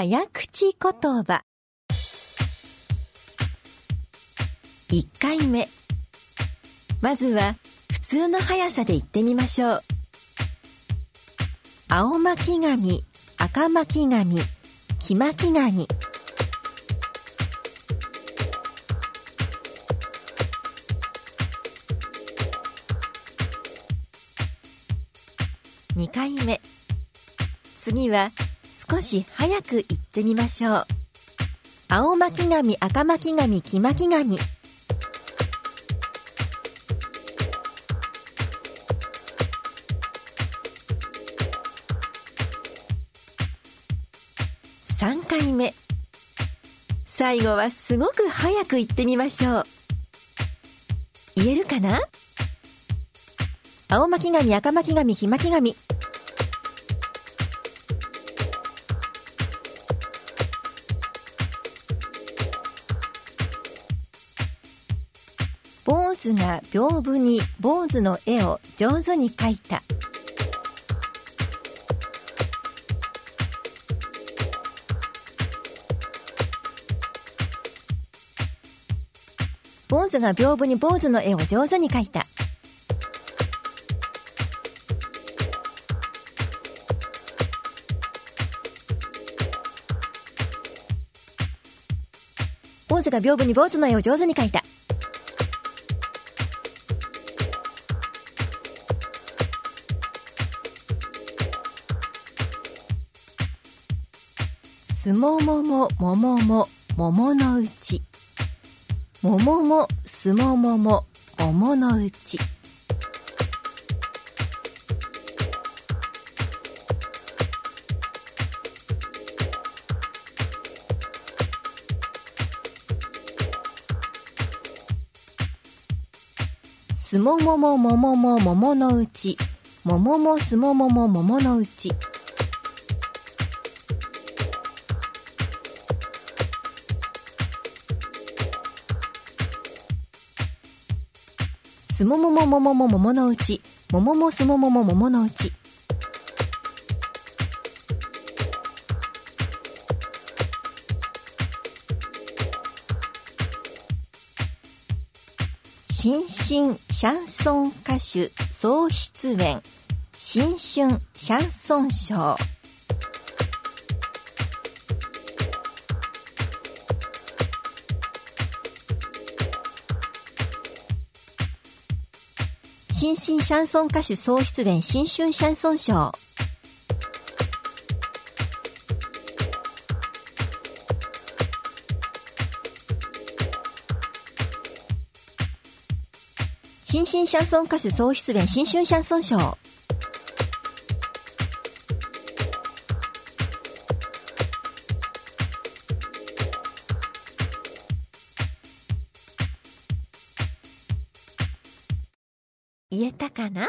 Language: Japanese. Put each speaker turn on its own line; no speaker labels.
早口言葉。1回目。まずは普通の速さで言ってみましょう。青巻紙赤巻紙黄巻紙。2回目。次は少し早く言ってみましょう。青巻紙赤巻紙黄巻紙。3回目。最後はすごく早く言ってみましょう。言えるかな？青巻紙赤巻紙黄巻紙。坊主が屏風に坊主の絵を上手に描いた。坊主が屏風に坊主の絵を上手に描いた。坊主が屏風に坊主の絵を上手に描いた。すもももももも桃のうち。もももすももも桃のうち。すもももももも桃のうち。もももすももも桃のうち。すもももももも桃のうちもももすももも桃のうち。新進シャンソン歌手総出演。新春シャンソンショー新進シャンソン歌手総出演新春シャンソン賞。新進シャンソン歌手総出演新春シャンソン賞。言えたかな？